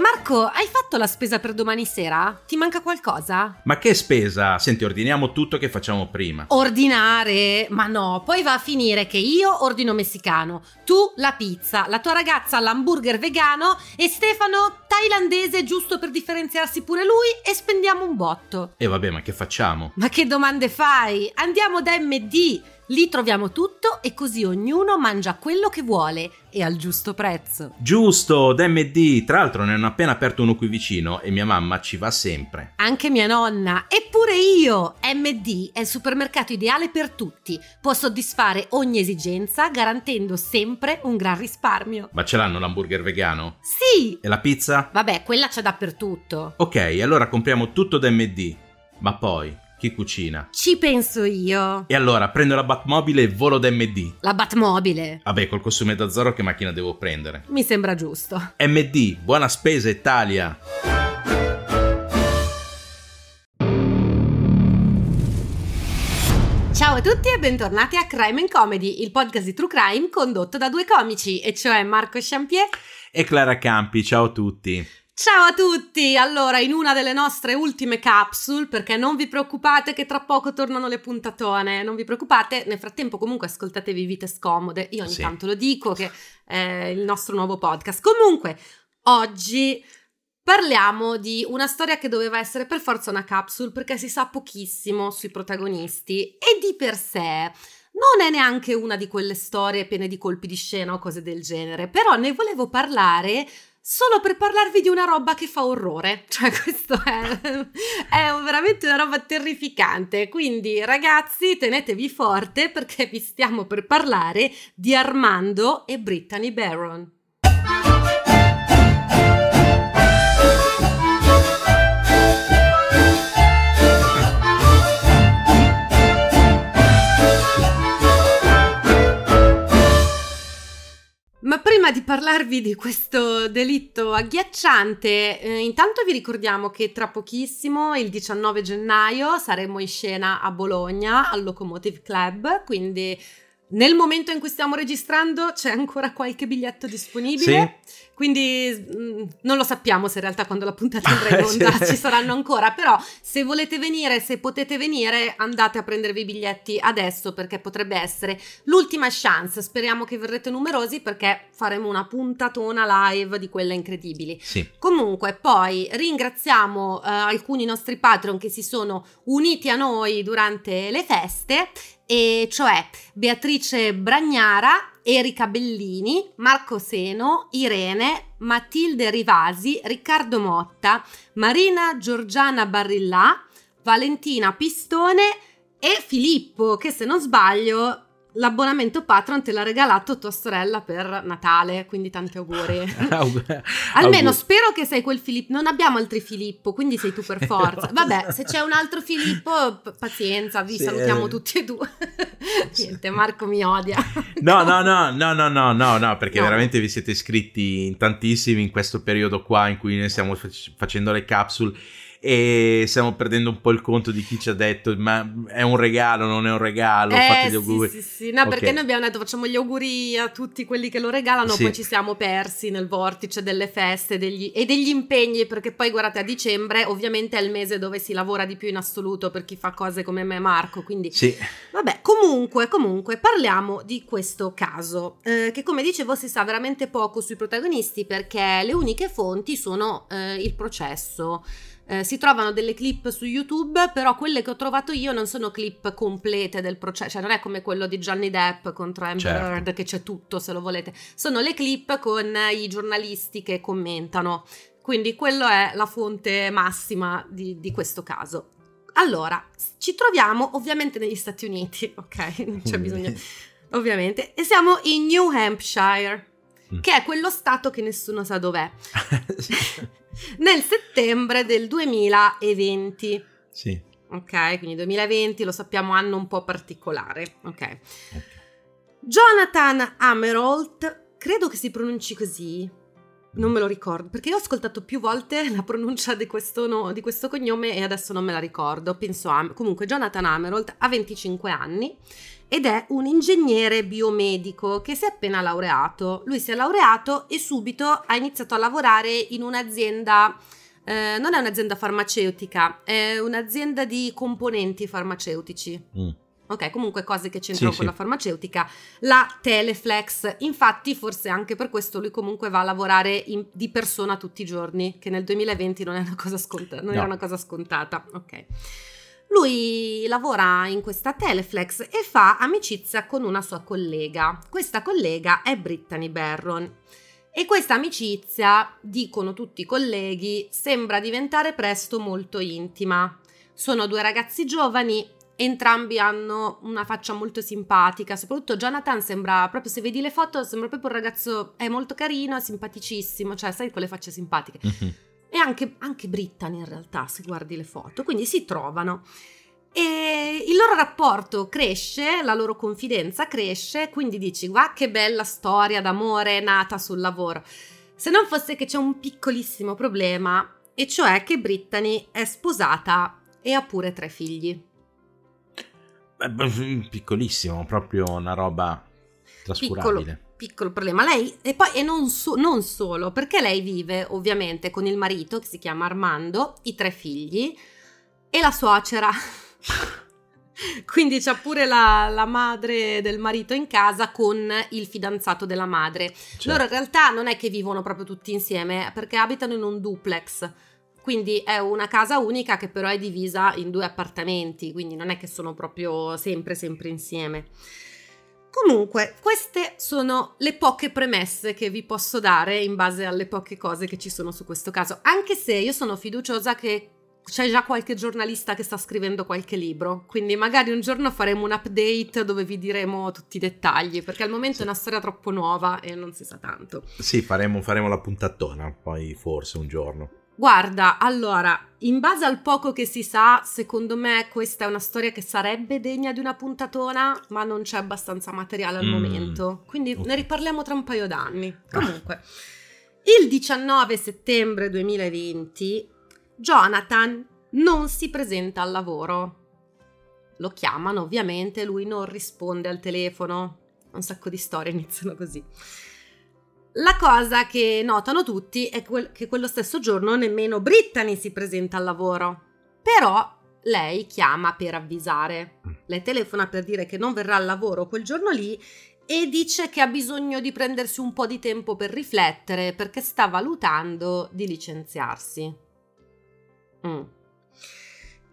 Marco, hai fatto la spesa per domani sera? Ti manca qualcosa? Ma che spesa? Senti, ordiniamo tutto che facciamo prima. Ordinare? Ma no, poi va a finire che io ordino messicano, tu la pizza, la tua ragazza l'hamburger vegano e Stefano thailandese giusto per differenziarsi pure lui e spendiamo un botto. E vabbè, ma che facciamo? Ma che domande fai? Andiamo da MD. Lì troviamo tutto e così ognuno mangia quello che vuole e al giusto prezzo. Giusto, da MD. Tra l'altro ne hanno appena aperto uno qui vicino e mia mamma ci va sempre. Anche mia nonna, eppure io! MD è il supermercato ideale per tutti. Può soddisfare ogni esigenza garantendo sempre un gran risparmio. Ma ce l'hanno l'hamburger vegano? Sì! E la pizza? Vabbè, quella c'è dappertutto. Ok, allora compriamo tutto da MD. Ma poi, chi cucina? Ci penso io. E allora prendo la Batmobile e volo da MD. La Batmobile. Vabbè, col costume da Zorro che macchina devo prendere? Mi sembra giusto. MD, buona spesa Italia! Ciao a tutti e bentornati a Crime and Comedy, il podcast di True Crime condotto da due comici, e cioè Marco Champier E Clara Campi, ciao a tutti. Ciao a tutti! Allora, in una delle nostre ultime capsule, perché non vi preoccupate che tra poco tornano le puntatone, non vi preoccupate, nel frattempo comunque ascoltatevi Vite Scomode, io ogni Sì. tanto lo dico che è il nostro nuovo podcast. Comunque, oggi parliamo di una storia che doveva essere per forza una capsule perché si sa pochissimo sui protagonisti e di per sé non è neanche una di quelle storie piene di colpi di scena o cose del genere, però ne volevo parlare solo per parlarvi di una roba che fa orrore. Cioè, questo è, è veramente una roba terrificante. Quindi, ragazzi, tenetevi forte perché vi stiamo per parlare di Armando e Brittany Barron. Ma prima di parlarvi di questo delitto agghiacciante, eh, intanto vi ricordiamo che tra pochissimo, il 19 gennaio, saremo in scena a Bologna al Locomotive Club, quindi nel momento in cui stiamo registrando c'è ancora qualche biglietto disponibile. Quindi mm, non lo sappiamo se in realtà quando la puntata andrà in onda Sì. ci saranno ancora, però se volete venire, se potete venire, andate a prendervi i biglietti adesso perché potrebbe essere l'ultima chance. Speriamo che verrete numerosi perché faremo una puntatona live di quelle incredibili. Sì. Comunque, poi ringraziamo eh, alcuni nostri patron che si sono uniti a noi durante le feste, e cioè Beatrice Bragnara, Erika Bellini, Marco Seno, Irene, Matilde Rivasi, Riccardo Motta, Marina Giorgiana Barillà, Valentina Pistone e Filippo, che se non sbaglio l'abbonamento Patron te l'ha regalato tua sorella per Natale, quindi tanti auguri. Almeno spero che sei quel Filippo. Non abbiamo altri Filippo, quindi sei tu per forza. Vabbè, se c'è un altro Filippo, pazienza, vi Sì, salutiamo eh. tutti e due. Niente, Marco mi odia. No, no, no, no, no, no, no, no, perché No. veramente vi siete iscritti in tantissimi in questo periodo qua in cui noi stiamo fac- facendo le capsule e stiamo perdendo un po' il conto di chi ci ha detto ma è un regalo, non è un regalo, fate gli Eh, auguri. Sì, sì, sì. No, Ok. perché noi abbiamo detto facciamo gli auguri a tutti quelli che lo regalano, Sì. poi ci siamo persi nel vortice delle feste degli- e degli impegni, perché poi guardate a dicembre ovviamente è il mese dove si lavora di più in assoluto per chi fa cose come me e Marco, quindi Sì, Vabbè, comunque, comunque, parliamo di questo caso, eh, che come dicevo si sa veramente poco sui protagonisti perché le uniche fonti sono eh, il processo. Eh, si trovano delle clip su YouTube, però quelle che ho trovato io non sono clip complete del processo, cioè non è come quello di Johnny Depp contro Amber Certo. Heard che c'è tutto se lo volete, sono le clip con i giornalisti che commentano. Quindi quello è la fonte massima di, di questo caso. Allora, ci troviamo ovviamente negli Stati Uniti, ok? Non c'è bisogno, ovviamente. E siamo in New Hampshire, Mm. che è quello stato che nessuno sa dov'è. Nel settembre del 2020. sì. Ok, quindi 2020 lo sappiamo anno un po' particolare. Ok. Jonathan Amerolt, credo che si pronunci così. Non me lo ricordo, perché io ho ascoltato più volte la pronuncia di questo, no, di questo cognome e adesso non me la ricordo. Penso a... Comunque Jonathan Amerold ha 25 anni ed è un ingegnere biomedico che si è appena laureato. Lui si è laureato e subito ha iniziato a lavorare in un'azienda... Eh, non è un'azienda farmaceutica, è un'azienda di componenti farmaceutici. Mm. Ok, comunque cose che c'entrano sì, con sì. la farmaceutica. La Teleflex, infatti, forse anche per questo lui comunque va a lavorare in, di persona tutti i giorni, che nel 2020 non, è una cosa scontata, non no. era una cosa scontata. Ok. Lui lavora in questa Teleflex e fa amicizia con una sua collega. Questa collega è Brittany Barron. E questa amicizia, dicono tutti i colleghi, sembra diventare presto molto intima. Sono due ragazzi giovani entrambi hanno una faccia molto simpatica, soprattutto Jonathan sembra proprio se vedi le foto sembra proprio un ragazzo è molto carino, simpaticissimo, cioè sai quelle facce simpatiche. Mm-hmm. E anche, anche Brittany in realtà se guardi le foto, quindi si trovano. E il loro rapporto cresce, la loro confidenza cresce, quindi dici, guarda che bella storia d'amore nata sul lavoro. Se non fosse che c'è un piccolissimo problema, e cioè che Brittany è sposata e ha pure tre figli. Piccolissimo, proprio una roba trascurabile. Piccolo, piccolo problema. Lei, e poi e non, so, non, solo, perché lei vive ovviamente con il marito che si chiama Armando, i tre figli e la suocera. Quindi c'ha pure la, la, madre del marito in casa con il fidanzato della madre. Certo. Loro in realtà non è che vivono proprio tutti insieme, perché abitano in un duplex. Quindi è una casa unica che però è divisa in due appartamenti, quindi non è che sono proprio sempre, sempre insieme. Comunque, queste sono le poche premesse che vi posso dare in base alle poche cose che ci sono su questo caso, anche se io sono fiduciosa che c'è già qualche giornalista che sta scrivendo qualche libro, quindi magari un giorno faremo un update dove vi diremo tutti i dettagli, perché al momento sì. è una storia troppo nuova e non si sa tanto. Sì, faremo, faremo la puntatona, poi forse un giorno. Guarda, allora, in base al poco che si sa, secondo me questa è una storia che sarebbe degna di una puntatona, ma non c'è abbastanza materiale al mm. momento. Quindi okay. ne riparliamo tra un paio d'anni. Ah. Comunque, il 19 settembre 2020, Jonathan non si presenta al lavoro. Lo chiamano, ovviamente, lui non risponde al telefono. Un sacco di storie iniziano così. La cosa che notano tutti è che quello stesso giorno nemmeno Brittany si presenta al lavoro. Però lei chiama per avvisare. Mm. Lei telefona per dire che non verrà al lavoro quel giorno lì e dice che ha bisogno di prendersi un po' di tempo per riflettere perché sta valutando di licenziarsi. Mm.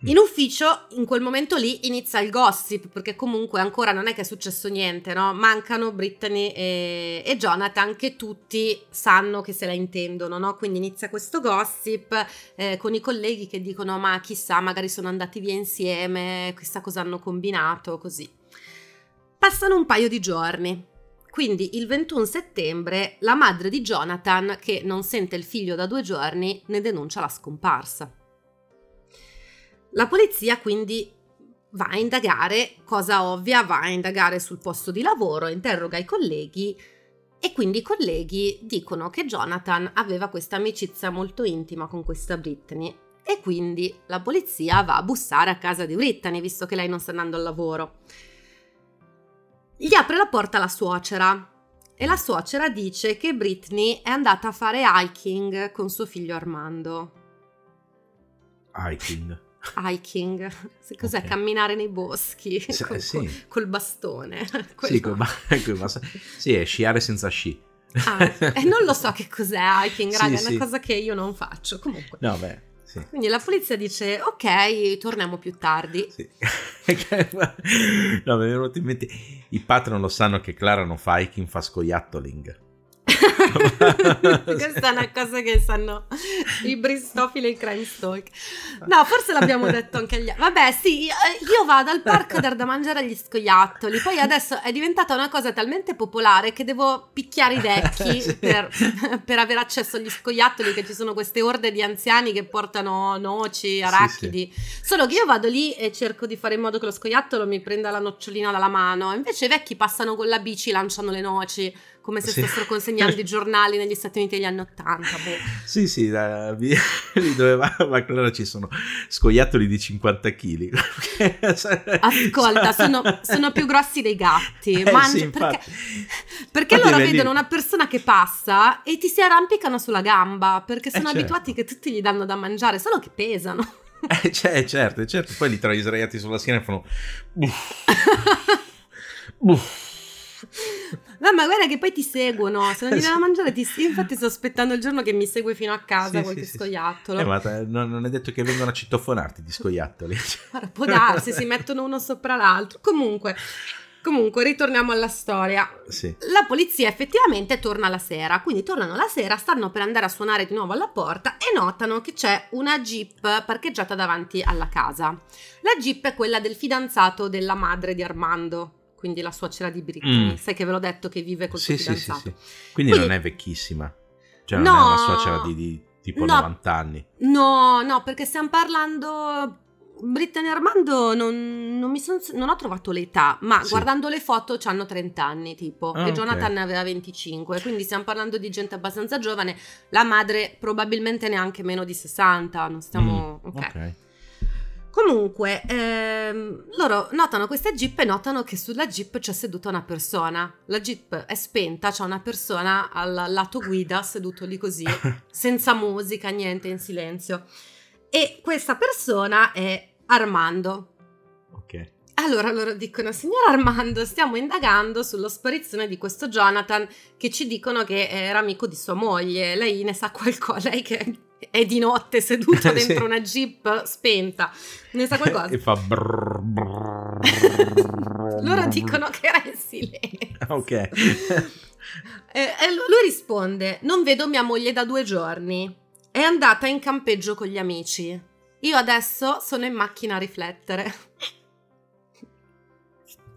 In ufficio, in quel momento lì, inizia il gossip, perché comunque ancora non è che è successo niente, no? Mancano Brittany e, e Jonathan, che tutti sanno che se la intendono, no? Quindi inizia questo gossip eh, con i colleghi che dicono, ma chissà, magari sono andati via insieme, chissà cosa hanno combinato, così. Passano un paio di giorni. Quindi il 21 settembre la madre di Jonathan, che non sente il figlio da due giorni, ne denuncia la scomparsa. La polizia quindi va a indagare, cosa ovvia, va a indagare sul posto di lavoro, interroga i colleghi e quindi i colleghi dicono che Jonathan aveva questa amicizia molto intima con questa Brittany e quindi la polizia va a bussare a casa di Brittany visto che lei non sta andando al lavoro. Gli apre la porta la suocera e la suocera dice che Britney è andata a fare hiking con suo figlio Armando. Hiking? Hiking, cos'è? Okay. Camminare nei boschi sì, col, sì. col bastone. Sì, col ba- col bastone. sì, è sciare senza sci. Ah, e non lo so che cos'è hiking, sì, raga, è una cosa che io non faccio. Comunque. No, beh. Sì. Quindi la polizia dice: Ok, torniamo più tardi. Sì. no, mi è venuto in mente. I patron lo sanno che Clara non fa hiking, fa scoiattling. Questa è una cosa che sanno i Bristofili e i Crime Stalk. No, forse l'abbiamo detto anche agli altri. Vabbè, sì, io vado al parco a dar da mangiare agli scoiattoli. Poi adesso è diventata una cosa talmente popolare che devo picchiare i vecchi sì. per, per, avere accesso agli scoiattoli. Che ci sono queste orde di anziani che portano noci, arachidi. Sì, sì. Solo che io vado lì e cerco di fare in modo che lo scoiattolo mi prenda la nocciolina dalla mano. Invece i vecchi passano con la bici, lanciano le noci come se Sì. stessero consegnando i giornali negli Stati Uniti degli anni Ottanta. boh. Sì, sì, da- lì dove va McLaren ci sono scoiattoli di 50 kg. Ascolta, sono, sono più grossi dei gatti. Eh, Mangi- sì, perché perché Infatti loro vedono una persona che passa e ti si arrampicano sulla gamba perché sono certo. abituati che tutti gli danno da mangiare, solo che pesano. Eh, cioè, certo, certo. Poi li trovi sdraiati sulla schiena e fanno... Uff, uff. No, ma guarda che poi ti seguono. Se non gli Sì. da mangiare, ti... io infatti sto aspettando il giorno che mi segue fino a casa Sì, qualche sì, sì. scoiattolo. Eh, ma te- non, non è detto che vengono a citofonarti di scoiattoli. Guarda, può darsi, si mettono uno sopra l'altro. Comunque, comunque, ritorniamo alla storia. Sì. La polizia effettivamente torna la sera, quindi tornano la sera, stanno per andare a suonare di nuovo alla porta e notano che c'è una jeep parcheggiata davanti alla casa. La jeep è quella del fidanzato della madre di Armando, quindi la suocera di Britney. Mm. Sai che ve l'ho detto che vive col Sì, suo sì, sì, fidanzato. sì. Quindi, Quindi- non è vecchissima. Cioè, non No. è una suocera di, di tipo No. 90 anni. No, no, perché stiamo parlando. Brittany Armando non, non mi son- non ho trovato l'età, ma Sì. guardando le foto hanno 30 anni tipo Ah, e. Jonathan ne aveva 25, quindi stiamo parlando di gente abbastanza giovane, la madre probabilmente neanche meno di 60, non stiamo... Mm, ok. ok. Comunque, ehm, loro notano questa jeep e notano che sulla jeep c'è seduta una persona. La jeep è spenta, c'è una persona al lato guida seduto lì così, senza musica, niente, in silenzio. E questa persona è Armando. Ok. Allora loro dicono, signor Armando, stiamo indagando sulla sparizione di questo Jonathan che ci dicono che era amico di sua moglie. Lei ne sa qualcosa, lei che è di notte seduto Sì. dentro una jeep spenta, ne sa qualcosa. e fa brrr, brrr. Loro dicono che era in silenzio. Ok. E, e lui risponde: Non vedo mia moglie da due giorni. È andata in campeggio con gli amici. Io adesso sono in macchina a riflettere.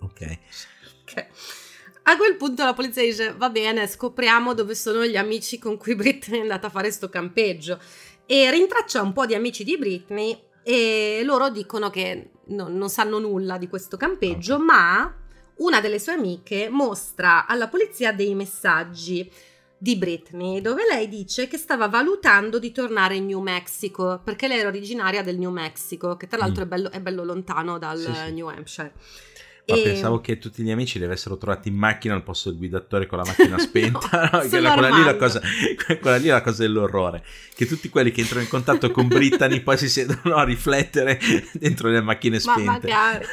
ok. Ok. A quel punto la polizia dice: Va bene, scopriamo dove sono gli amici con cui Britney è andata a fare sto campeggio. E rintraccia un po' di amici di Britney e loro dicono che no- non sanno nulla di questo campeggio, ma una delle sue amiche mostra alla polizia dei messaggi di Britney dove lei dice che stava valutando di tornare in New Mexico perché lei era originaria del New Mexico che tra l'altro Mm. è, bello, è bello lontano dal Sì, sì. New Hampshire. Ma E- pensavo che tutti gli amici li avessero trovati in macchina al posto del guidatore con la macchina spenta. No, no, era quella, lì è la Armando. cosa, quella lì è la cosa dell'orrore. Che tutti quelli che entrano in contatto con Brittany poi si siedono a riflettere dentro le macchine Ma spente. magari.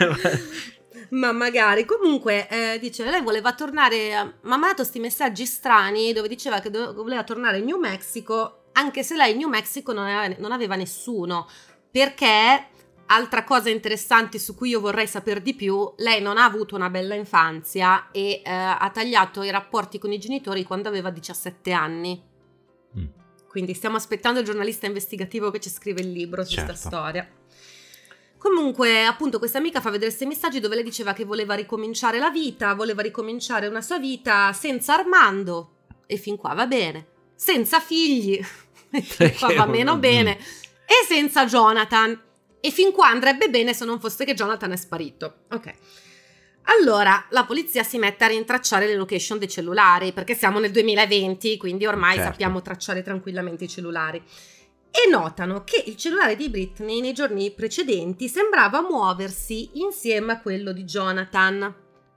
Ma magari. Comunque, eh, dice, lei voleva tornare, a- ma mi ha dato questi messaggi strani dove diceva che do- voleva tornare in New Mexico, anche se lei in New Mexico non aveva, non aveva nessuno. Perché, altra cosa interessante su cui io vorrei sapere di più, lei non ha avuto una bella infanzia e eh, ha tagliato i rapporti con i genitori quando aveva 17 anni. Mm. Quindi stiamo aspettando il giornalista investigativo che ci scrive il libro su questa Certo. storia. Comunque, appunto, questa amica fa vedere questi messaggi dove lei diceva che voleva ricominciare la vita, voleva ricominciare una sua vita senza Armando, e fin qua va bene, senza figli, e fin qua va meno bene, e senza Jonathan, e fin qua andrebbe bene se non fosse che Jonathan è sparito. Ok. Allora, la polizia si mette a rintracciare le location dei cellulari, perché siamo nel 2020, quindi ormai Certo. sappiamo tracciare tranquillamente i cellulari. E notano che il cellulare di Britney nei giorni precedenti sembrava muoversi insieme a quello di Jonathan.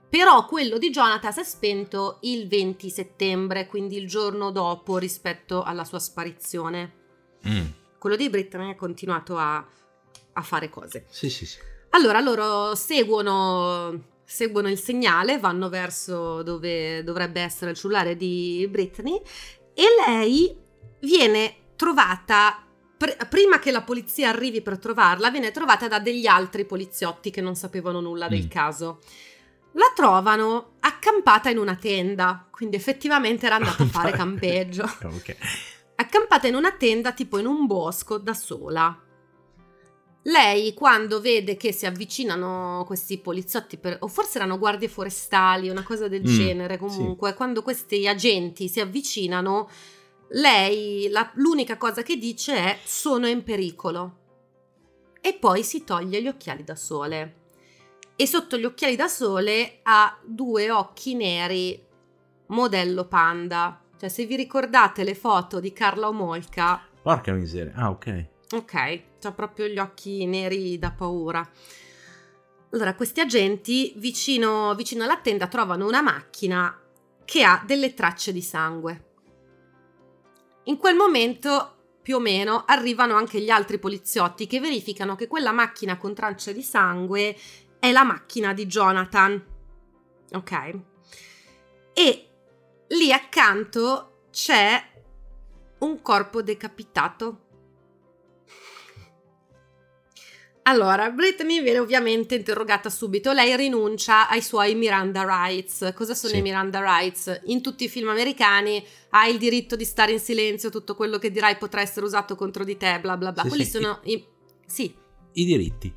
Però quello di Jonathan si è spento il 20 settembre, quindi il giorno dopo rispetto alla sua sparizione. Mm. Quello di Britney ha continuato a, a fare cose. Sì, sì, sì. Allora loro seguono, seguono il segnale, vanno verso dove dovrebbe essere il cellulare di Britney e lei viene trovata, pr- prima che la polizia arrivi per trovarla, viene trovata da degli altri poliziotti che non sapevano nulla del Mm. caso. La trovano accampata in una tenda, quindi effettivamente era andata a fare campeggio Ok. accampata in una tenda tipo in un bosco da sola. Lei quando vede che si avvicinano questi poliziotti, per- o forse erano guardie forestali, una cosa del Mm, genere comunque, quando questi agenti si avvicinano, lei la- l'unica cosa che dice è sono in pericolo. E poi si toglie gli occhiali da sole. E sotto gli occhiali da sole ha due occhi neri modello panda. Cioè, se vi ricordate le foto di Carla Omolka... Porca miseria, ah ok. Ok, ha proprio gli occhi neri da paura. Allora, questi agenti vicino, vicino alla tenda trovano una macchina che ha delle tracce di sangue. In quel momento più o meno arrivano anche gli altri poliziotti che verificano che quella macchina con tracce di sangue è la macchina di Jonathan. Ok? E lì accanto c'è un corpo decapitato. Allora, Britney viene ovviamente interrogata subito. Lei rinuncia ai suoi Miranda Rights. Cosa sono sì. i Miranda Rights? In tutti i film americani hai il diritto di stare in silenzio, tutto quello che dirai potrà essere usato contro di te, bla bla bla. Sì, Quelli sì. sono i... Sì. I diritti.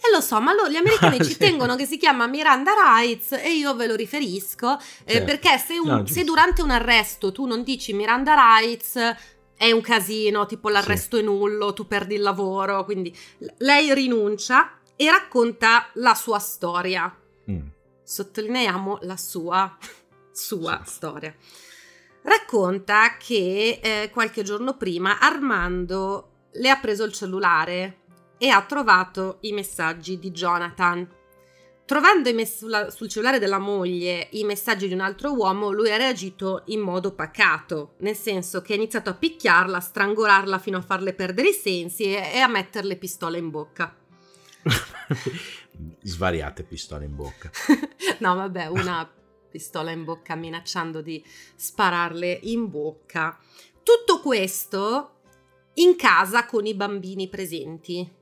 E eh, lo so, ma lo, gli americani ci tengono che si chiama Miranda Rights e io ve lo riferisco eh, certo. perché se, un, no, se durante un arresto tu non dici Miranda Rights è un casino, tipo l'arresto sì. è nullo, tu perdi il lavoro, quindi lei rinuncia e racconta la sua storia. Mm. Sottolineiamo la sua, sua sì. storia. Racconta che eh, qualche giorno prima Armando le ha preso il cellulare e ha trovato i messaggi di Jonathan Trovando sulla, sul cellulare della moglie i messaggi di un altro uomo, lui ha reagito in modo pacato, nel senso che ha iniziato a picchiarla, a strangolarla fino a farle perdere i sensi e, e a metterle pistole in bocca. Svariate pistole in bocca. no, vabbè, una pistola in bocca minacciando di spararle in bocca. Tutto questo in casa con i bambini presenti.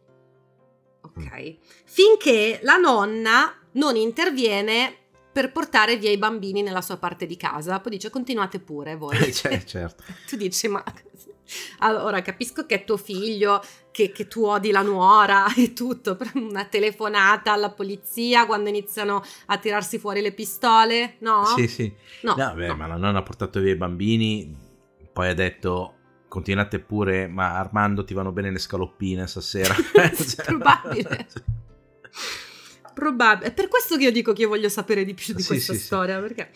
Ok. Finché la nonna non interviene per portare via i bambini nella sua parte di casa. Poi dice continuate pure voi. Eh, certo. tu dici ma... Allora capisco che è tuo figlio, che, che, tu odi la nuora e tutto, una telefonata alla polizia quando iniziano a tirarsi fuori le pistole, no? Sì, sì. No, no beh, no. ma la nonna ha portato via i bambini, poi ha detto continuate pure, ma Armando ti vanno bene le scaloppine stasera. Cioè, Probabile. Probabile. È per questo che io dico che io voglio sapere di più di sì, questa sì, storia, sì. perché...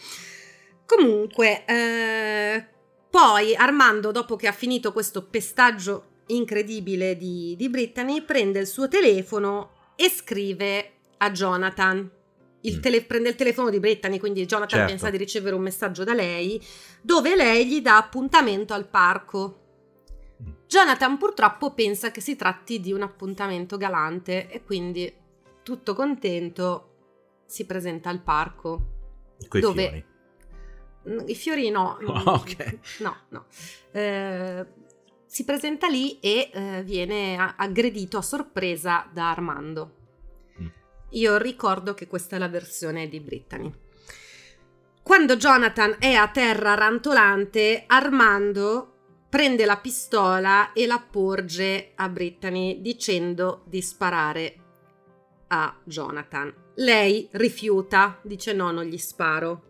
Comunque, eh, poi Armando, dopo che ha finito questo pestaggio incredibile di, di Brittany, prende il suo telefono e scrive a Jonathan. Il mm. tele- prende il telefono di Brittany, quindi Jonathan certo. pensa di ricevere un messaggio da lei, dove lei gli dà appuntamento al parco. Jonathan purtroppo pensa che si tratti di un appuntamento galante e quindi tutto contento si presenta al parco. Coi dove... fiori. I fiori no. Oh, ok. No, no. Eh, si presenta lì e eh, viene aggredito a sorpresa da Armando. Io ricordo che questa è la versione di Brittany. Quando Jonathan è a terra rantolante, Armando prende la pistola e la porge a Brittany dicendo di sparare a Jonathan. Lei rifiuta, dice no, non gli sparo.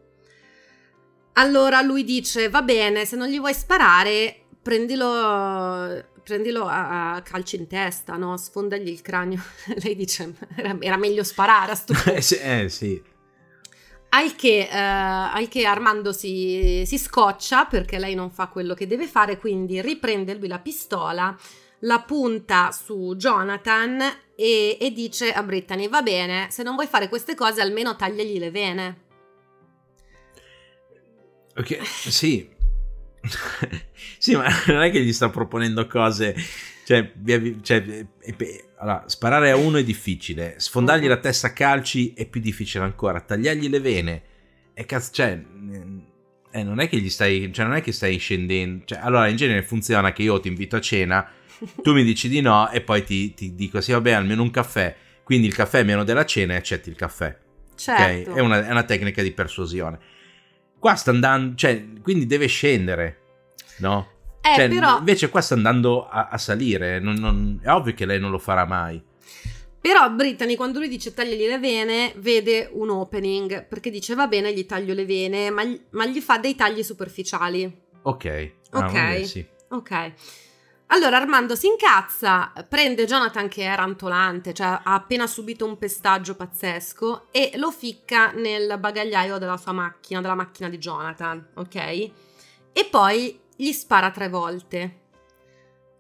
Allora lui dice va bene, se non gli vuoi sparare, prendilo, prendilo a, a calci in testa, no? sfondagli il cranio. Lei dice era, era meglio sparare a sto eh, sì, eh, sì. Al che, eh, al che Armando si, si, scoccia perché lei non fa quello che deve fare, quindi riprende lui la pistola, la punta su Jonathan e, e dice a Brittany: Va bene, se non vuoi fare queste cose, almeno tagliagli le vene. Ok, sì. Sì, ma non è che gli sta proponendo cose. Cioè, cioè allora, sparare a uno è difficile, sfondargli la testa a calci è più difficile ancora, tagliargli le vene. E cazzo, cioè, eh, non è che gli stai, cioè, non è che stai scendendo. Cioè, allora, in genere funziona che io ti invito a cena, tu mi dici di no e poi ti, ti dico, sì, vabbè, almeno un caffè. Quindi il caffè è meno della cena e accetti il caffè. Certo. Okay? È, una, è una tecnica di persuasione. Qua sta andando, cioè, quindi deve scendere, no? Eh, cioè, però... Invece qua sta andando a, a salire, non, non, è ovvio che lei non lo farà mai. Però Brittany quando lui dice tagliagli le vene vede un opening perché dice va bene gli taglio le vene ma, gli, ma gli fa dei tagli superficiali. Ok. Ok. Ah, sì. Ok. Allora Armando si incazza, prende Jonathan che è rantolante, cioè ha appena subito un pestaggio pazzesco e lo ficca nel bagagliaio della sua macchina, della macchina di Jonathan, ok? E poi gli spara tre volte.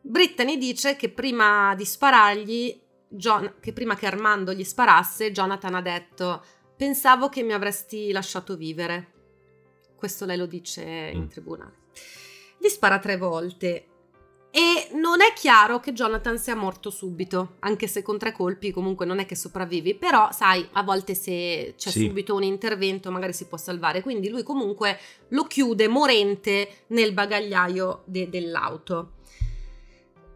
Brittany dice che prima di sparargli, John, che prima che Armando gli sparasse, Jonathan ha detto pensavo che mi avresti lasciato vivere. Questo lei lo dice in mm. tribunale. Gli spara tre volte e non è chiaro che Jonathan sia morto subito, anche se con tre colpi comunque non è che sopravvivi, però sai, a volte se c'è sì. subito un intervento magari si può salvare, quindi lui comunque lo chiude morente nel bagagliaio de- dell'auto.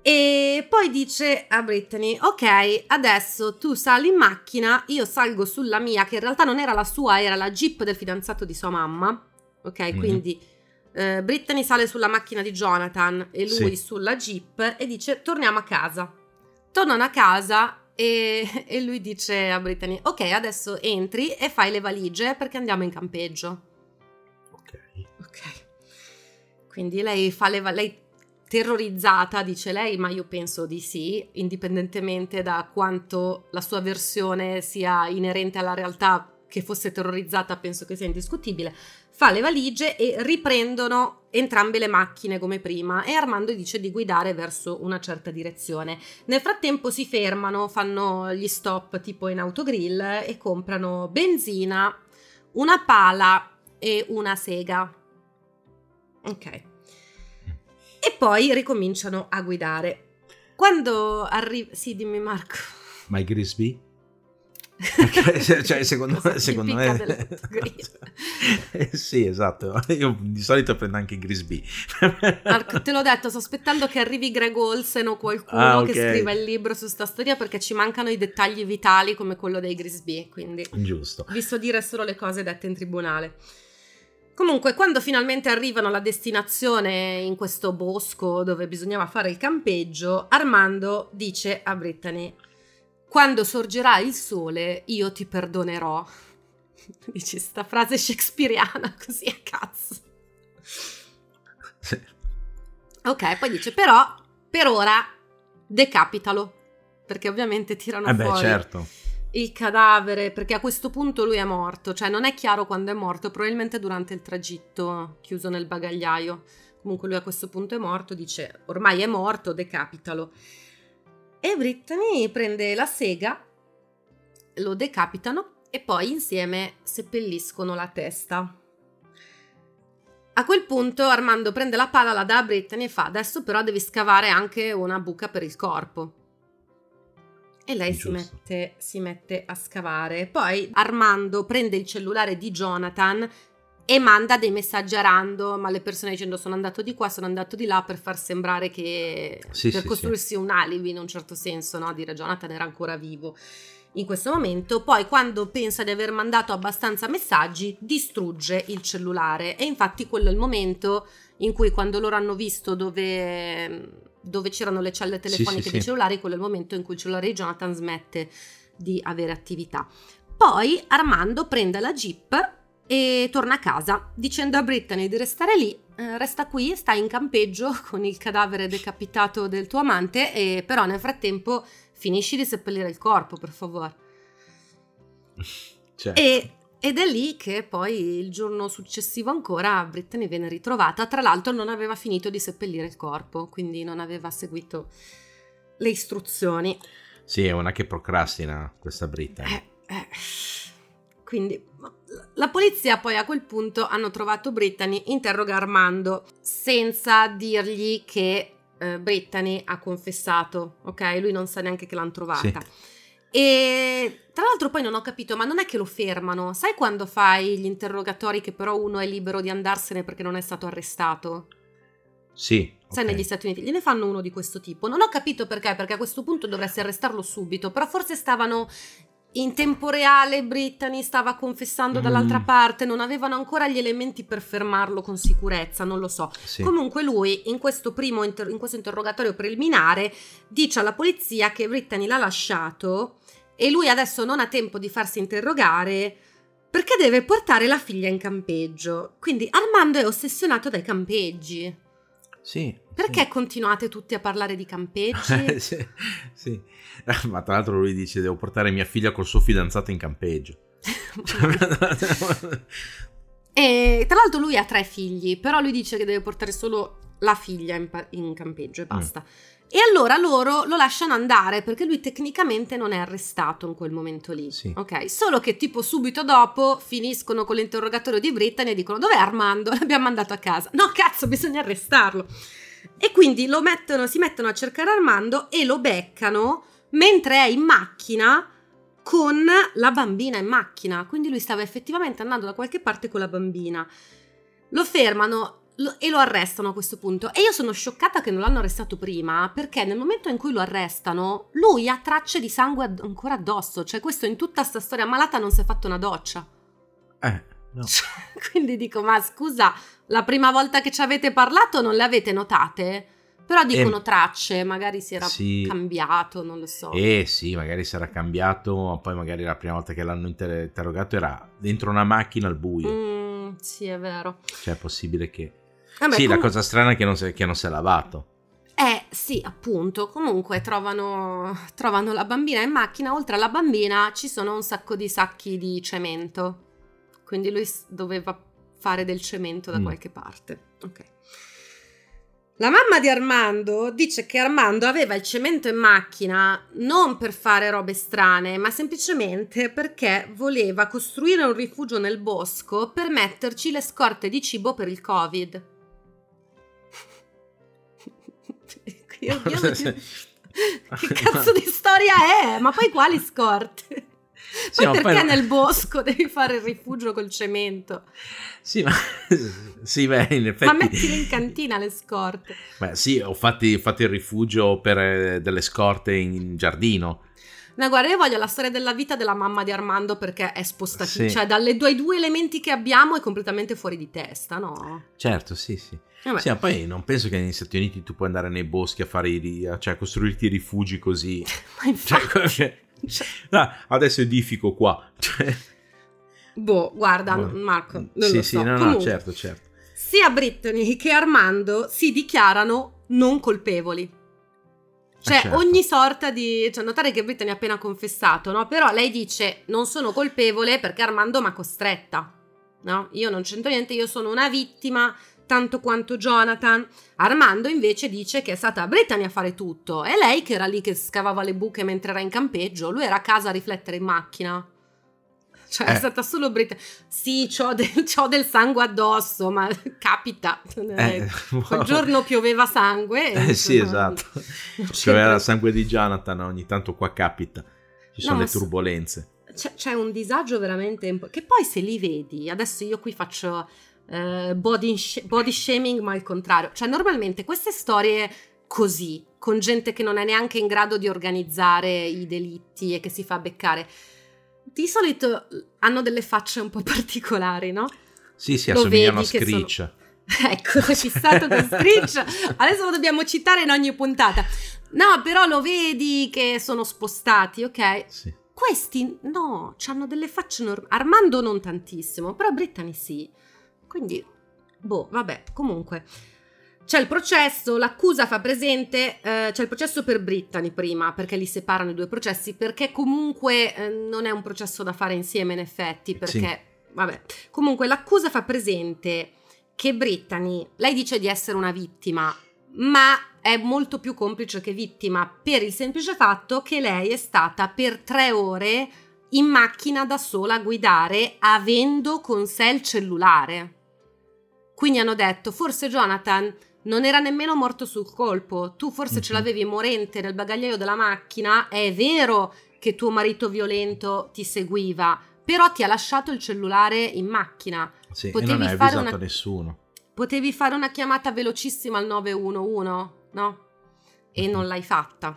E poi dice a Brittany, ok, adesso tu sali in macchina, io salgo sulla mia, che in realtà non era la sua, era la jeep del fidanzato di sua mamma, ok, mm-hmm. quindi eh, Brittany sale sulla macchina di Jonathan e lui sì. sulla jeep e dice torniamo a casa. Tornano a casa e, e, lui dice a Brittany ok adesso entri e fai le valigie perché andiamo in campeggio. Ok. Ok. Quindi lei fa le valigie terrorizzata, dice lei, ma io penso di sì, indipendentemente da quanto la sua versione sia inerente alla realtà, che fosse terrorizzata penso che sia indiscutibile fa le valigie e riprendono entrambe le macchine come prima e Armando dice di guidare verso una certa direzione. Nel frattempo si fermano, fanno gli stop tipo in autogrill e comprano benzina, una pala e una sega. Ok. E poi ricominciano a guidare. Quando arriva... Sì, dimmi Marco. My Grisby? Cioè, secondo, secondo me sì esatto. Io di solito prendo anche Grisby. Marco, te l'ho detto sto aspettando che arrivi Greg Olsen o qualcuno ah, okay. che scriva il libro su sta storia perché ci mancano i dettagli vitali come quello dei Grisby quindi giusto. vi so dire solo le cose dette in tribunale. Comunque, quando finalmente arrivano alla destinazione in questo bosco dove bisognava fare il campeggio, Armando dice a Brittany: quando sorgerà il sole io ti perdonerò. Dici sta frase shakespeariana così a cazzo. Sì. Ok, poi dice però per ora decapitalo. Perché ovviamente tirano eh beh, fuori certo. il cadavere, perché a questo punto lui è morto, cioè non è chiaro quando è morto, probabilmente durante il tragitto chiuso nel bagagliaio. Comunque lui a questo punto è morto, dice ormai è morto, decapitalo. E Brittany prende la sega, lo decapitano e poi insieme seppelliscono la testa. A quel punto Armando prende la pala, la dà a Brittany e fa adesso però devi scavare anche una buca per il corpo. E lei si mette, si mette, a scavare. Poi Armando prende il cellulare di Jonathan e manda dei messaggi a random alle persone dicendo sono andato di qua, sono andato di là per far sembrare che sì, per sì, costruirsi sì. un alibi in un certo senso, no? dire Jonathan era ancora vivo in questo momento, poi quando pensa di aver mandato abbastanza messaggi distrugge il cellulare e infatti quello è il momento in cui quando loro hanno visto dove, dove c'erano le celle telefoniche dei cellulari, quello è il momento in cui il cellulare di Jonathan smette di avere attività. Poi Armando prende la jeep e torna a casa dicendo a Brittany di restare lì, eh, resta qui, stai in campeggio con il cadavere decapitato del tuo amante e però nel frattempo finisci di seppellire il corpo, per favore. Certo. E, ed è lì che poi il giorno successivo ancora Brittany viene ritrovata, tra l'altro non aveva finito di seppellire il corpo, quindi non aveva seguito le istruzioni. Sì, è una che procrastina questa Brittany. Eh, eh. Quindi la polizia poi a quel punto hanno trovato Brittany, interroga Armando senza dirgli che eh, Brittany ha confessato, ok? Lui non sa neanche che l'hanno trovata. Sì. E tra l'altro poi non ho capito, ma non è che lo fermano? Sai quando fai gli interrogatori che però uno è libero di andarsene perché non è stato arrestato? Sì. Sai, okay. negli Stati Uniti gliene fanno uno di questo tipo. Non ho capito perché, perché a questo punto dovresti arrestarlo subito, però forse stavano in tempo reale Brittany stava confessando mm. dall'altra parte, non avevano ancora gli elementi per fermarlo con sicurezza, non lo so. Sì. Comunque lui in questo primo inter- in questo interrogatorio preliminare dice alla polizia che Brittany l'ha lasciato e lui adesso non ha tempo di farsi interrogare perché deve portare la figlia in campeggio. Quindi Armando è ossessionato dai campeggi. Sì, Perché sì. continuate tutti a parlare di campeggi? sì, sì, ma tra l'altro lui dice devo portare mia figlia col suo fidanzato in campeggio. e tra l'altro lui ha tre figli, però lui dice che deve portare solo la figlia in, pa- in campeggio e mm. basta. Mm. E allora loro lo lasciano andare perché lui tecnicamente non è arrestato in quel momento lì. Sì. Ok, solo che tipo subito dopo finiscono con l'interrogatorio di Brittany e dicono dov'è Armando? L'abbiamo mandato a casa. No, cazzo, bisogna arrestarlo. E quindi lo mettono, si mettono a cercare Armando e lo beccano mentre è in macchina con la bambina in macchina. Quindi lui stava effettivamente andando da qualche parte con la bambina. Lo fermano e lo arrestano a questo punto. E io sono scioccata che non l'hanno arrestato prima, perché nel momento in cui lo arrestano, lui ha tracce di sangue ancora addosso. Cioè, questo in tutta sta storia malata non si è fatto una doccia. Eh, no. Cioè, quindi dico, ma scusa, la prima volta che ci avete parlato non le avete notate? Però dicono eh, tracce, magari si era sì. cambiato, non lo so. Eh sì, magari si era cambiato, poi magari la prima volta che l'hanno inter- interrogato era dentro una macchina al buio. Mm, sì, è vero. Cioè è possibile che... Vabbè, sì, com- la cosa strana è che non, si, che non si è lavato. Eh sì, appunto, comunque trovano, trovano la bambina in macchina, oltre alla bambina ci sono un sacco di sacchi di cemento, quindi lui doveva fare del cemento da mm. qualche parte. Ok. La mamma di Armando dice che Armando aveva il cemento in macchina non per fare robe strane, ma semplicemente perché voleva costruire un rifugio nel bosco per metterci le scorte di cibo per il Covid. io, io che cazzo di storia è? Ma poi quali scorte? Sì, poi perché poi... nel bosco devi fare il rifugio col cemento? Sì, ma sì, beh, in effetti. Ma mettile in cantina le scorte. Beh, sì, ho fatto, il rifugio per eh, delle scorte in giardino. No, guarda, io voglio la storia della vita della mamma di Armando perché è spostata, sì. cioè dalle due, due elementi che abbiamo è completamente fuori di testa, no? Certo, sì, sì. Vabbè. Sì, ma poi non penso che negli Stati Uniti tu puoi andare nei boschi a fare i, cioè a costruirti i rifugi così. ma infatti... Cioè, cioè, no, adesso edifico qua. Cioè... Boh, guarda, boh. Marco, non sì, lo sì, so. no, Comunque, no, certo, certo. Sia Brittany che Armando si dichiarano non colpevoli. Cioè, eh certo. ogni sorta di... Cioè, notare che Brittany ha appena confessato, no? Però lei dice, non sono colpevole perché Armando mi ha costretta. No? Io non c'entro niente, io sono una vittima tanto quanto Jonathan. Armando invece dice che è stata Brittany a fare tutto. È lei che era lì che scavava le buche mentre era in campeggio. Lui era a casa a riflettere in macchina. Cioè, eh. è stata solo Brittany. Sì, c'ho del, c'ho del, sangue addosso, ma capita. Eh, Quel giorno pioveva sangue. Eh sì, esatto. Pioveva sangue di Jonathan, ogni tanto qua capita. Ci sono no, le turbulenze. C'è, c'è, un disagio veramente... Che poi se li vedi, adesso io qui faccio uh, body, body shaming, ma al contrario. Cioè, normalmente queste storie così, con gente che non è neanche in grado di organizzare i delitti e che si fa beccare di solito hanno delle facce un po' particolari, no? Sì, sì, assomigliano a Screech. Sono... Ecco, sei fissato con Screech. Adesso lo dobbiamo citare in ogni puntata. No, però lo vedi che sono spostati, ok? Sì. Questi no, hanno delle facce normali. Armando non tantissimo, però Brittany sì. Quindi, boh, vabbè, comunque. C'è il processo, l'accusa fa presente, eh, c'è il processo per Brittany prima, perché li separano i due processi, perché comunque eh, non è un processo da fare insieme in effetti, perché, sì. vabbè, comunque l'accusa fa presente che Brittany, lei dice di essere una vittima, ma è molto più complice che vittima, per il semplice fatto che lei è stata per tre ore in macchina da sola a guidare, avendo con sé il cellulare. Quindi hanno detto, forse Jonathan non era nemmeno morto sul colpo. Tu forse mm-hmm. ce mhm. l'avevi morente nel bagagliaio della macchina. È vero che tuo marito violento ti seguiva, però ti ha lasciato il cellulare in macchina. Sì, Potevi e non hai fare una... nessuno. Potevi fare una chiamata velocissima al 911, no? E mm-hmm. non l'hai fatta.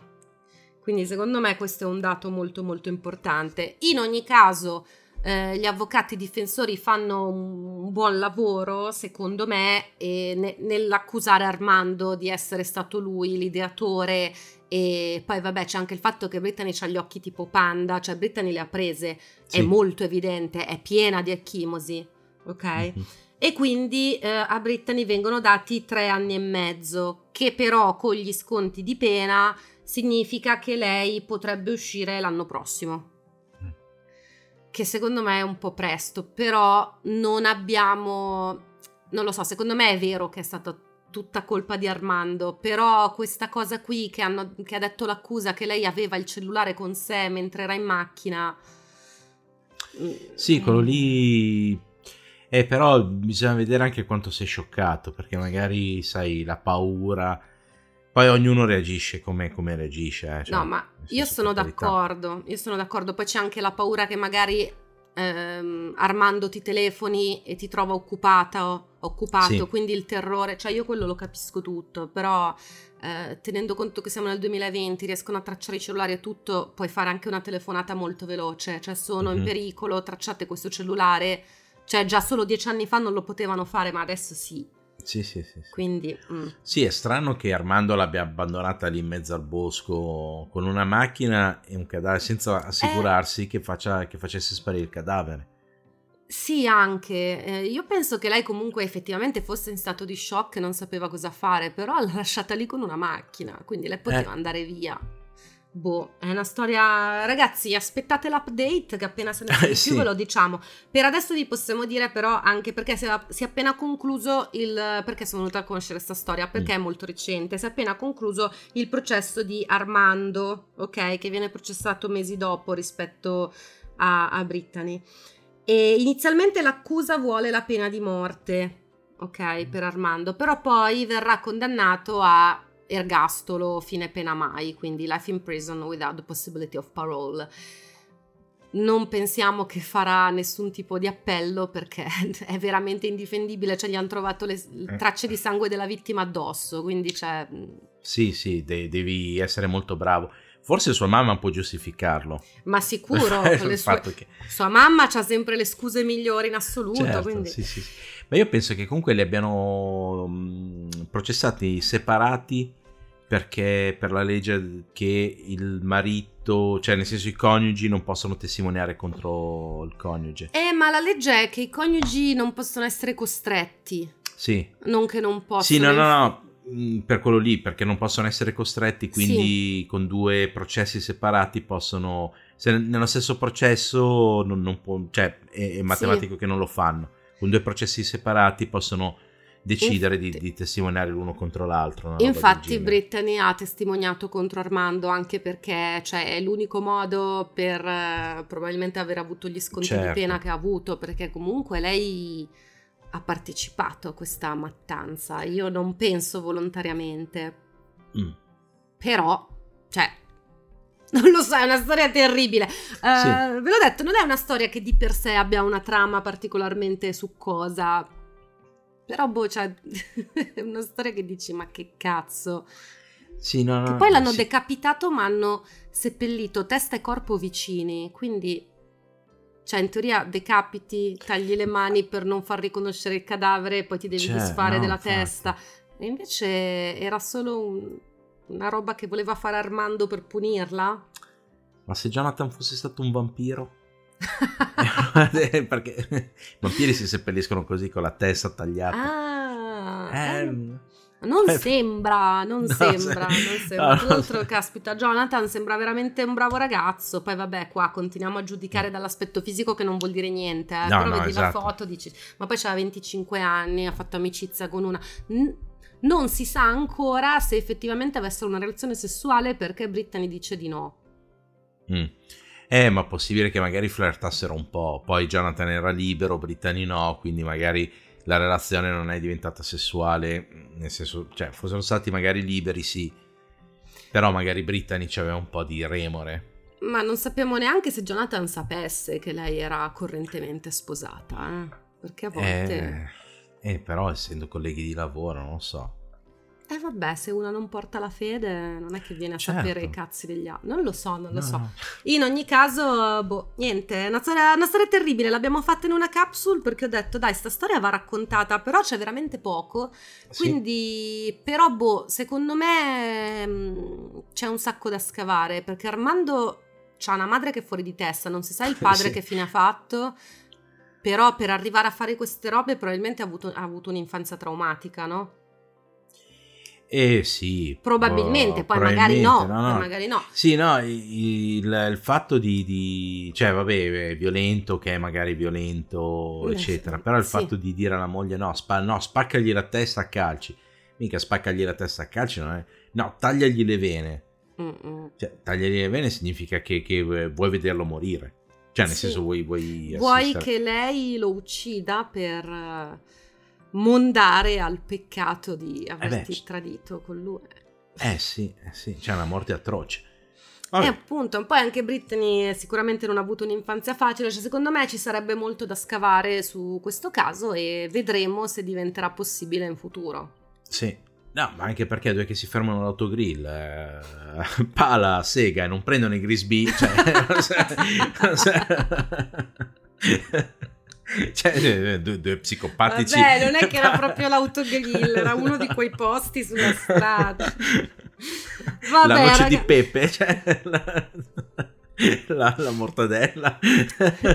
Quindi secondo me questo è un dato molto molto importante. In ogni caso, eh, gli avvocati difensori fanno un buon lavoro, secondo me, ne- nell'accusare Armando di essere stato lui l'ideatore e poi vabbè c'è anche il fatto che Brittany ha gli occhi tipo panda, cioè Brittany le ha prese, sì. è molto evidente, è piena di ecchimosi, ok? Mm-hmm. e quindi eh, a Brittany vengono dati tre anni e mezzo, che però con gli sconti di pena significa che lei potrebbe uscire l'anno prossimo. Mm. Che secondo me è un po' presto, però non abbiamo... Non lo so, secondo me è vero che è stata tutta colpa di Armando, però questa cosa qui che, hanno, che ha detto l'accusa che lei aveva il cellulare con sé mentre era in macchina... Sì, quello lì eh, però bisogna vedere anche quanto sei scioccato, perché magari, sai, la paura... Poi ognuno reagisce come, come reagisce. Eh, cioè, no, ma io sono d'accordo, io sono d'accordo. Poi c'è anche la paura che magari ehm, Armando ti telefoni e ti trova occupata occupato, sì. quindi il terrore, cioè io quello lo capisco tutto, però eh, tenendo conto che siamo nel 2020, riescono a tracciare i cellulari e tutto, puoi fare anche una telefonata molto veloce, cioè sono mm-hmm. in pericolo, tracciate questo cellulare, cioè già solo dieci anni fa non lo potevano fare, ma adesso sì. Sì, sì, sì. sì. Quindi... Mm. Sì, è strano che Armando l'abbia abbandonata lì in mezzo al bosco con una macchina e un cadavere senza assicurarsi eh... che, faccia, che facesse sparire il cadavere. Sì, anche. Eh, io penso che lei comunque effettivamente fosse in stato di shock e non sapeva cosa fare, però l'ha lasciata lì con una macchina, quindi lei poteva eh. andare via. Boh, è una storia. Ragazzi, aspettate l'update che appena se ne sa di sì. più ve lo diciamo. Per adesso vi possiamo dire, però, anche perché si è, si è appena concluso il. Perché sono venuta a conoscere questa storia? Perché mm. è molto recente. Si è appena concluso il processo di Armando, ok? Che viene processato mesi dopo rispetto a, a Brittany. E inizialmente l'accusa vuole la pena di morte, ok? Per Armando, però poi verrà condannato a ergastolo fine pena mai, quindi life in prison without the possibility of parole. Non pensiamo che farà nessun tipo di appello perché è veramente indifendibile, cioè gli hanno trovato le eh. tracce di sangue della vittima addosso, quindi c'è... Mm. Sì, sì, de- devi essere molto bravo. Forse sua mamma può giustificarlo. Ma sicuro, sue... che... sua mamma ha sempre le scuse migliori in assoluto. Certo, quindi... sì, sì. Ma io penso che comunque li abbiano processati separati perché per la legge che il marito, cioè nel senso i coniugi non possono testimoniare contro il coniuge. Eh, ma la legge è che i coniugi non possono essere costretti. Sì. Non che non possono. Sì, no, no, no, mm, per quello lì, perché non possono essere costretti, quindi sì. con due processi separati possono... Se nello stesso processo non, non può, cioè è, è matematico sì. che non lo fanno. Con due processi separati possono decidere di, di, testimoniare l'uno contro l'altro. Infatti Brittany ha testimoniato contro Armando anche perché cioè, è l'unico modo per eh, probabilmente aver avuto gli sconti certo. di pena che ha avuto, perché comunque lei ha partecipato a questa mattanza. Io non penso volontariamente. Mm. Però, cioè, non lo so, è una storia terribile. Uh, sì. Ve l'ho detto, non è una storia che di per sé abbia una trama particolarmente succosa. Però, boh, cioè, è una storia che dici, ma che cazzo. Sì, no, no. Che poi l'hanno sì. decapitato, ma hanno seppellito testa e corpo vicini. Quindi, cioè, in teoria decapiti, tagli le mani per non far riconoscere il cadavere e poi ti devi cioè, disfare no, della infatti. testa. E invece era solo un, una roba che voleva fare Armando per punirla. Ma se Jonathan fosse stato un vampiro? Perché i vampiri si seppelliscono così con la testa tagliata. Ah, eh, eh, non eh, sembra, non no, sembra, se... non sembra. No, Tra l'altro, caspita, Jonathan sembra veramente un bravo ragazzo. Poi, vabbè, qua continuiamo a giudicare dall'aspetto fisico che non vuol dire niente. Eh. No, Però vedi esatto. la foto, dici, ma poi c'ha 25 anni, ha fatto amicizia con una. non si sa ancora se effettivamente avessero una relazione sessuale perché Brittany dice di no. Mm. Eh, ma possibile che magari flirtassero un po'. Poi Jonathan era libero, Brittany no, quindi magari la relazione non è diventata sessuale. Nel senso, cioè, fossero stati magari liberi, sì. Però magari Brittany c'aveva un po' di remore. Ma non sappiamo neanche se Jonathan sapesse che lei era correntemente sposata, eh? Perché a volte... Eh, eh però essendo colleghi di lavoro, non so. Eh vabbè, se uno non porta la fede, non è che viene a certo. sapere i cazzi degli altri. Non lo so, non lo no. so. In ogni caso, boh, niente, una storia, una storia terribile. L'abbiamo fatta in una capsule perché ho detto, dai, sta storia va raccontata, però c'è veramente poco. Quindi, sì. però, boh, secondo me mm, c'è un sacco da scavare perché Armando ha una madre che è fuori di testa, non si sa il padre sì. che fine ha fatto però per arrivare a fare queste robe probabilmente ha avuto, ha avuto un'infanzia traumatica, no? Eh sì. Probabilmente, poi magari no, no, no. magari no. Sì, no, il, il fatto di, di, Cioè, vabbè, è violento che è magari violento, eh, eccetera, però il sì. fatto di dire alla moglie no, spa, no, spaccagli la testa a calci. Mica spaccagli la testa a calci, non è... No, tagliagli le vene. Mm-mm. Cioè, tagliagli le vene significa che, che vuoi vederlo morire. Cioè, nel sì. senso vuoi... Vuoi, vuoi che lei lo uccida per mondare al peccato di averti eh tradito con lui. Eh sì, eh sì, c'è una morte atroce. E appunto, poi anche Britney sicuramente non ha avuto un'infanzia facile, cioè secondo me ci sarebbe molto da scavare su questo caso e vedremo se diventerà possibile in futuro. Sì, no, ma anche perché dove che si fermano l'autogrill, eh, pala, sega e non prendono i Grisby, cioè... Cioè, eh, due, due psicopatici. Vabbè, non è che era proprio l'autogrill, era uno di quei posti sulla strada. Vabbè, la noce raga... di pepe, cioè la, la, la mortadella.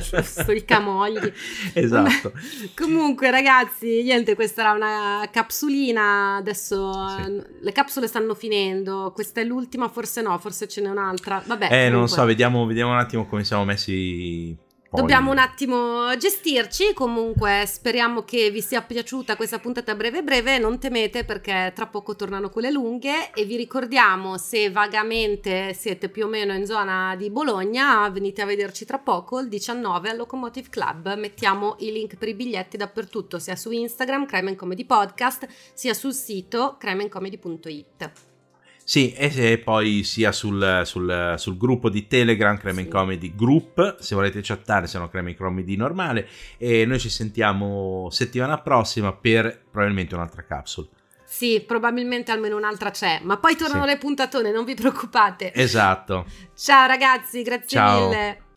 Giusto, i camogli. Esatto. Comunque, ragazzi, niente, questa era una capsulina. Adesso sì. Eh, le capsule stanno finendo. Questa è l'ultima, forse no, forse ce n'è un'altra. Vabbè. Eh, comunque. non so, vediamo, vediamo un attimo come siamo messi poi... Dobbiamo un attimo gestirci, comunque speriamo che vi sia piaciuta questa puntata breve breve, non temete perché tra poco tornano quelle lunghe e vi ricordiamo se vagamente siete più o meno in zona di Bologna, venite a vederci tra poco il 19 al Locomotive Club, mettiamo i link per i biglietti dappertutto, sia su Instagram Crime Comedy Podcast, sia sul sito crimeandcomedy.it. Sì, e poi sia sul, sul, sul gruppo di Telegram Creme sì. Comedy Group, se volete chattare, se no Creme Comedy normale. E noi ci sentiamo settimana prossima per probabilmente un'altra capsule. Sì, probabilmente almeno un'altra c'è, ma poi tornano sì. le puntatone, non vi preoccupate. Esatto. Ciao ragazzi, grazie Ciao. mille.